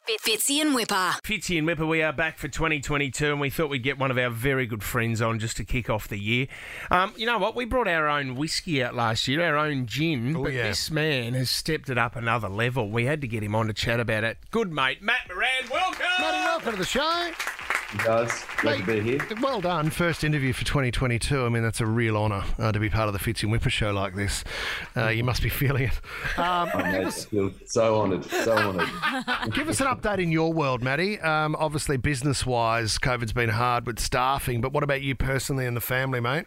Fitzy and Whipper. Fitzy and Whipper, we are back for 2022, and we thought we'd get one of our very good friends on just to kick off the year. Um, you know what? We brought our own whiskey out last year, our own gin, Oh, but yeah. this man has stepped it up another level. We had to get him on to chat about it. Good mate, Matt Moran, welcome. Matty, welcome to the show. Guys. Great to be here. Well done. First interview for 2022. I mean, that's a real honour uh, to be part of the Fitzy and Whipper show like this. Uh, you must be feeling it. Um, Mate, I feel so honoured, so honoured. give us an update in your world, Matty. Um, obviously, business wise, COVID's been hard with staffing, but what about you personally and the family, mate?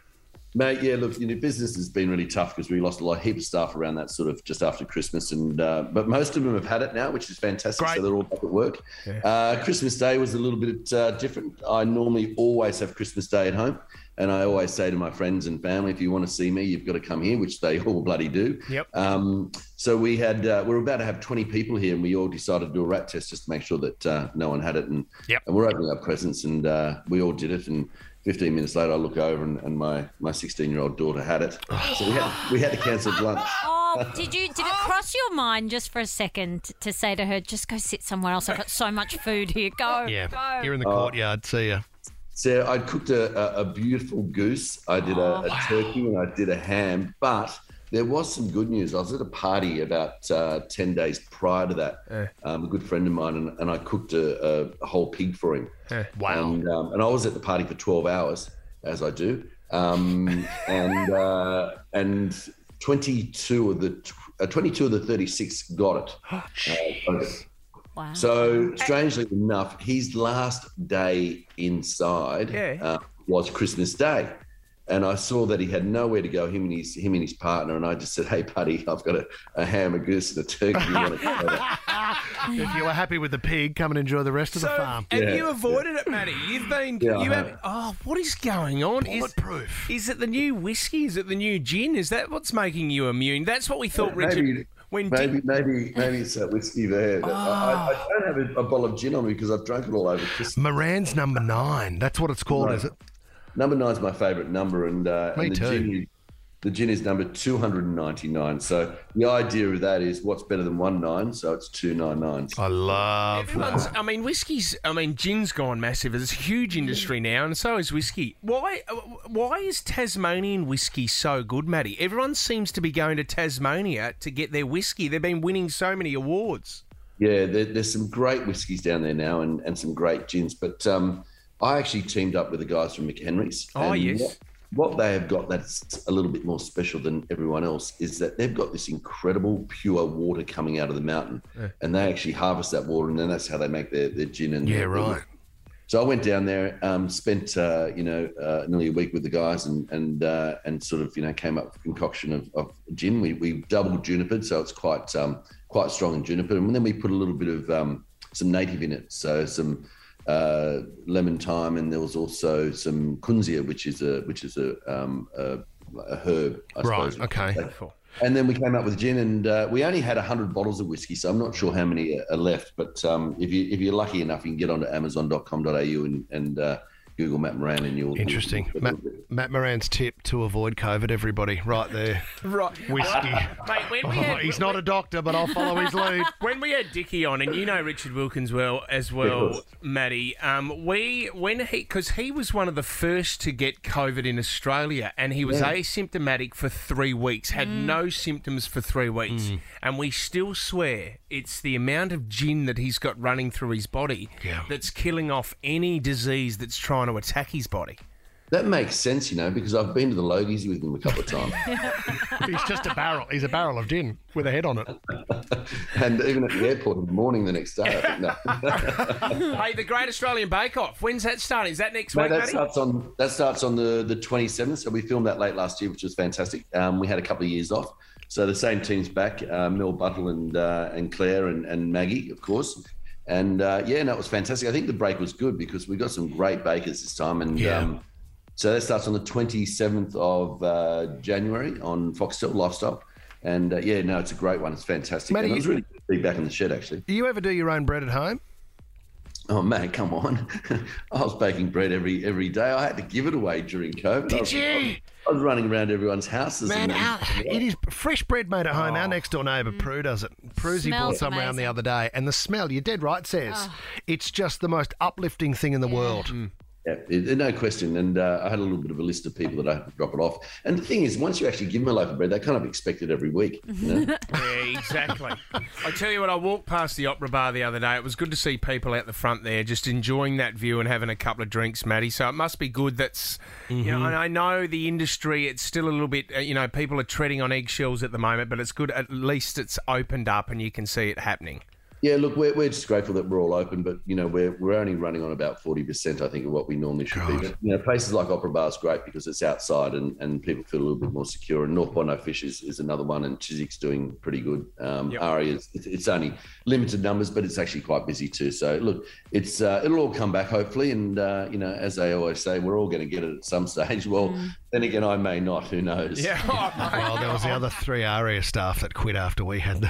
Mate, yeah, look, you know, business has been really tough because we lost a lot, heap of staff around that sort of just after Christmas, and uh, but most of them have had it now, which is fantastic. Great. So they're all back at work. Uh, Christmas Day was a little bit uh, different. I normally always have Christmas Day at home, and I always say to my friends and family, if you want to see me, you've got to come here, which they all bloody do. Yep. Um, so we had uh, we are about to have 20 people here, and we all decided to do a rat test just to make sure that uh, no one had it, and Yep. and we're opening up presents, and uh, we all did it, and. 15 minutes later, I look over and, and my my 16 year old daughter had it. So we had we had to cancel lunch. Oh, did you did it cross your mind just for a second to say to her, just go sit somewhere else? I've got so much food here. Go. Yeah, Go. you're in the oh. courtyard. See ya. So I cooked a, a, a beautiful goose. I did a, a oh, turkey and I did a ham. But there was some good news. I was at a party about uh, 10 days prior to that. Um, a good friend of mine, and, and I cooked a, a, a whole pig for him. Wow. And, um, and I was at the party for 12 hours, as I do. Um, and uh, and 22 of the uh, 22 of the 36 got it. Uh. Wow. So strangely enough, his last day inside Yeah. uh, was Christmas Day, and I saw that he had nowhere to go. Him and his him and his partner, and I just said, "Hey, buddy, I've got a, a ham, a goose, and a turkey. You want to if you were happy with the pig, come and enjoy the rest of the farm. have Yeah. you avoided it, Matty? You've been, Yeah, you have. have. Oh, what is going on? Is, Bulletproof. is it the new whiskey? Is it the new gin? Is that what's making you immune? That's what we thought, Richard. Maybe, when maybe, Dick- maybe, maybe it's that whiskey there. I, I, I ah. don't have a, a bottle of gin on me because I've drunk it all over Christmas. Moran's number nine. That's what it's called, Right. is it? Number nine's my favourite number, and, uh, Me and the too. gin. is- The gin is number two hundred and ninety nine. So the idea of that is what's better than one nine? So it's two nine nine. I love Everyone's, that. I mean, whiskey's. I mean, gin's gone massive. It's a huge industry now, and so is whiskey. Why? uh, Why is Tasmanian whiskey so good, Matty? Everyone seems to be going to Tasmania to get their whiskey. They've been winning so many awards. Yeah, there, there's some great whiskies down there now, and, and some great gins. But um, I actually teamed up with the guys from McHenry's. Oh, and yes. What, what they have got that's a little bit more special than everyone else is that they've got this incredible pure water coming out of the mountain, and they actually harvest that water, and then that's how they make their, their gin and Yeah, right. So I went down there, um, spent uh, you know uh, nearly a week with the guys, and and uh, and sort of you know came up with a concoction of, of gin. We we doubled juniper, so it's quite um, quite strong in juniper, and then we put a little bit of um, some native in it, so some uh, lemon thyme, and there was also some kunzea, which is a which is a um, a, a herb, I Right, suppose. okay. And then we came up with gin, and uh, we only had hundred bottles of whiskey, so I'm not sure how many are left. But um, if you if you're lucky enough, you can get onto Amazon.com.au and and uh, Google Matt Moran, and you'll Interesting. you'll- Matt, Matt Moran's tip to avoid COVID, everybody, right there. Right, Whiskey. mate. When we Oh, had, he's not a doctor, but I'll follow his lead. when we had Dicky on, and you know Richard Wilkins well as well, Matty. Um, we when he because he was one of the first to get COVID in Australia, and he was asymptomatic for three weeks, had no symptoms for three weeks, and we still swear it's the amount of gin that he's got running through his body Yeah. that's killing off any disease that's trying to attack his body. That makes sense, you know, because I've been to the Logies with him a couple of times, He's just a barrel. He's a barrel of gin with a head on it. and even at the airport in the morning the next day. No. hey, the Great Australian Bake Off. When's that starting? Is that next No, week, that Matty? starts on that starts on the the 27th. So we filmed that late last year, which was fantastic. Um, we had a couple of years off, so the same team's back: uh, Mel Buttle and uh, and Claire and, and Maggie, of course. And uh, yeah, no, it was fantastic. I think the break was good because we got some great bakers this time. And Yeah. um, so that starts on the 27th of uh, January on Foxtel Lifestyle. And uh, yeah, no, it's a great one. It's fantastic. Matty, and it was really good to be back in the shed, actually. Do you ever do your own bread at home? Oh man, come on! I was baking bread every every day. I had to give it away during COVID. Did was- you? I was running around everyone's houses. Man, and, our, it is fresh bread made at home. Our oh. next door neighbour, mm. Prue, does it. Prue's he brought Smells some around the other day, and the smell, you're dead right, says. It's just the most uplifting thing in the world. Mm. Yeah, it- no question. And uh, I had a little bit of a list of people that I had to drop it off. And the thing is, once you actually give them a loaf of bread, they kind of expect it every week. You know? Yeah, exactly. I tell you what, I walked past the Opera Bar the other day. It was good to see people out the front there just enjoying that view and having a couple of drinks, Matty. So it must be good that's, you know, and I know the industry, it's still a little bit, uh, you know, people are treading on eggshells at the moment, but it's good at least it's opened up and you can see it happening. Yeah, look, we're, we're just grateful that we're all open, but you know we're we're only running on about forty percent, I think, of what we normally should be. But, you know, places like Opera Bar is great because it's outside and, and people feel a little bit more secure. And North Bondi Fish is, is another one, and Chiswick's doing pretty good. Um, Yep. ARIA is it's, it's only limited numbers, but it's actually quite busy too. So look, it's uh, it'll all come back hopefully, and uh, you know, as they always say, we're all going to get it at some stage. Well, then again, I may not. Who knows? Yeah. Oh. Well, there was the other three ARIA staff that quit after we had the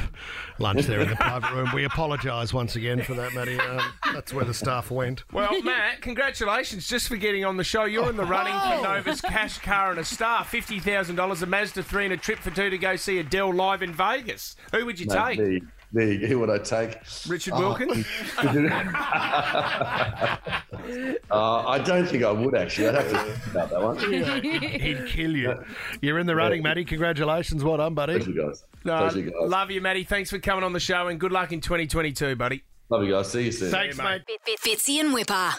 lunch there in the private room. We apologise once again for that, Matty. Um, that's where the staff went. Well, Matt, congratulations just for getting on the show. You're in the running for Nova's cash car and a star, fifty thousand dollars, a Mazda three, and a trip for two to go see Adele live in Vegas. Who would you Mate, take? there, you- there you go. What I take? Richard Oh, Wilkins? Uh, I don't think I would actually. I'd have to think about that one. He'd kill you. You're in the running, Matty. Congratulations. Well done, buddy. Pleasure, guys. No, Pleasure, guys. love you, Matty. Thanks for coming on the show and good luck in 2022, buddy. Love you guys. See you soon. Thanks, Yeah, mate. mate. Fitzy and Whipper.